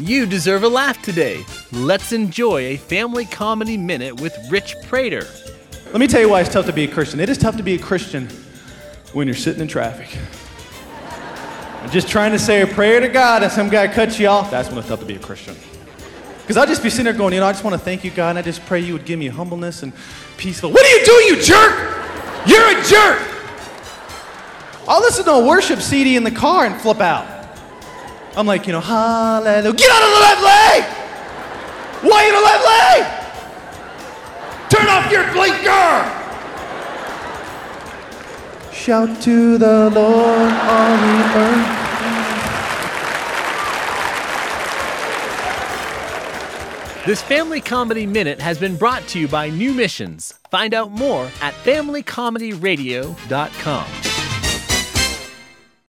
You deserve a laugh today. Let's enjoy a family comedy minute with Rich Praytor. Let me tell you why it's tough to be a Christian. It is tough to be a Christian when you're sitting in traffic. And just trying to say a prayer to God and some guy cuts you off, that's when it's tough to be a Christian. Because I'll just be sitting there going, you know, I just want to thank you, God, and I just pray you would give me humbleness and peaceful. What are you doing, you jerk? You're a jerk! I'll listen to a worship CD in the car and flip out. I'm like, you know, hallelujah. Get out of the left lane! Why in the left lane? Turn off your blinker! Shout to the Lord all the earth. This Family Comedy Minute has been brought to you by New Missions. Find out more at familycomedyradio.com.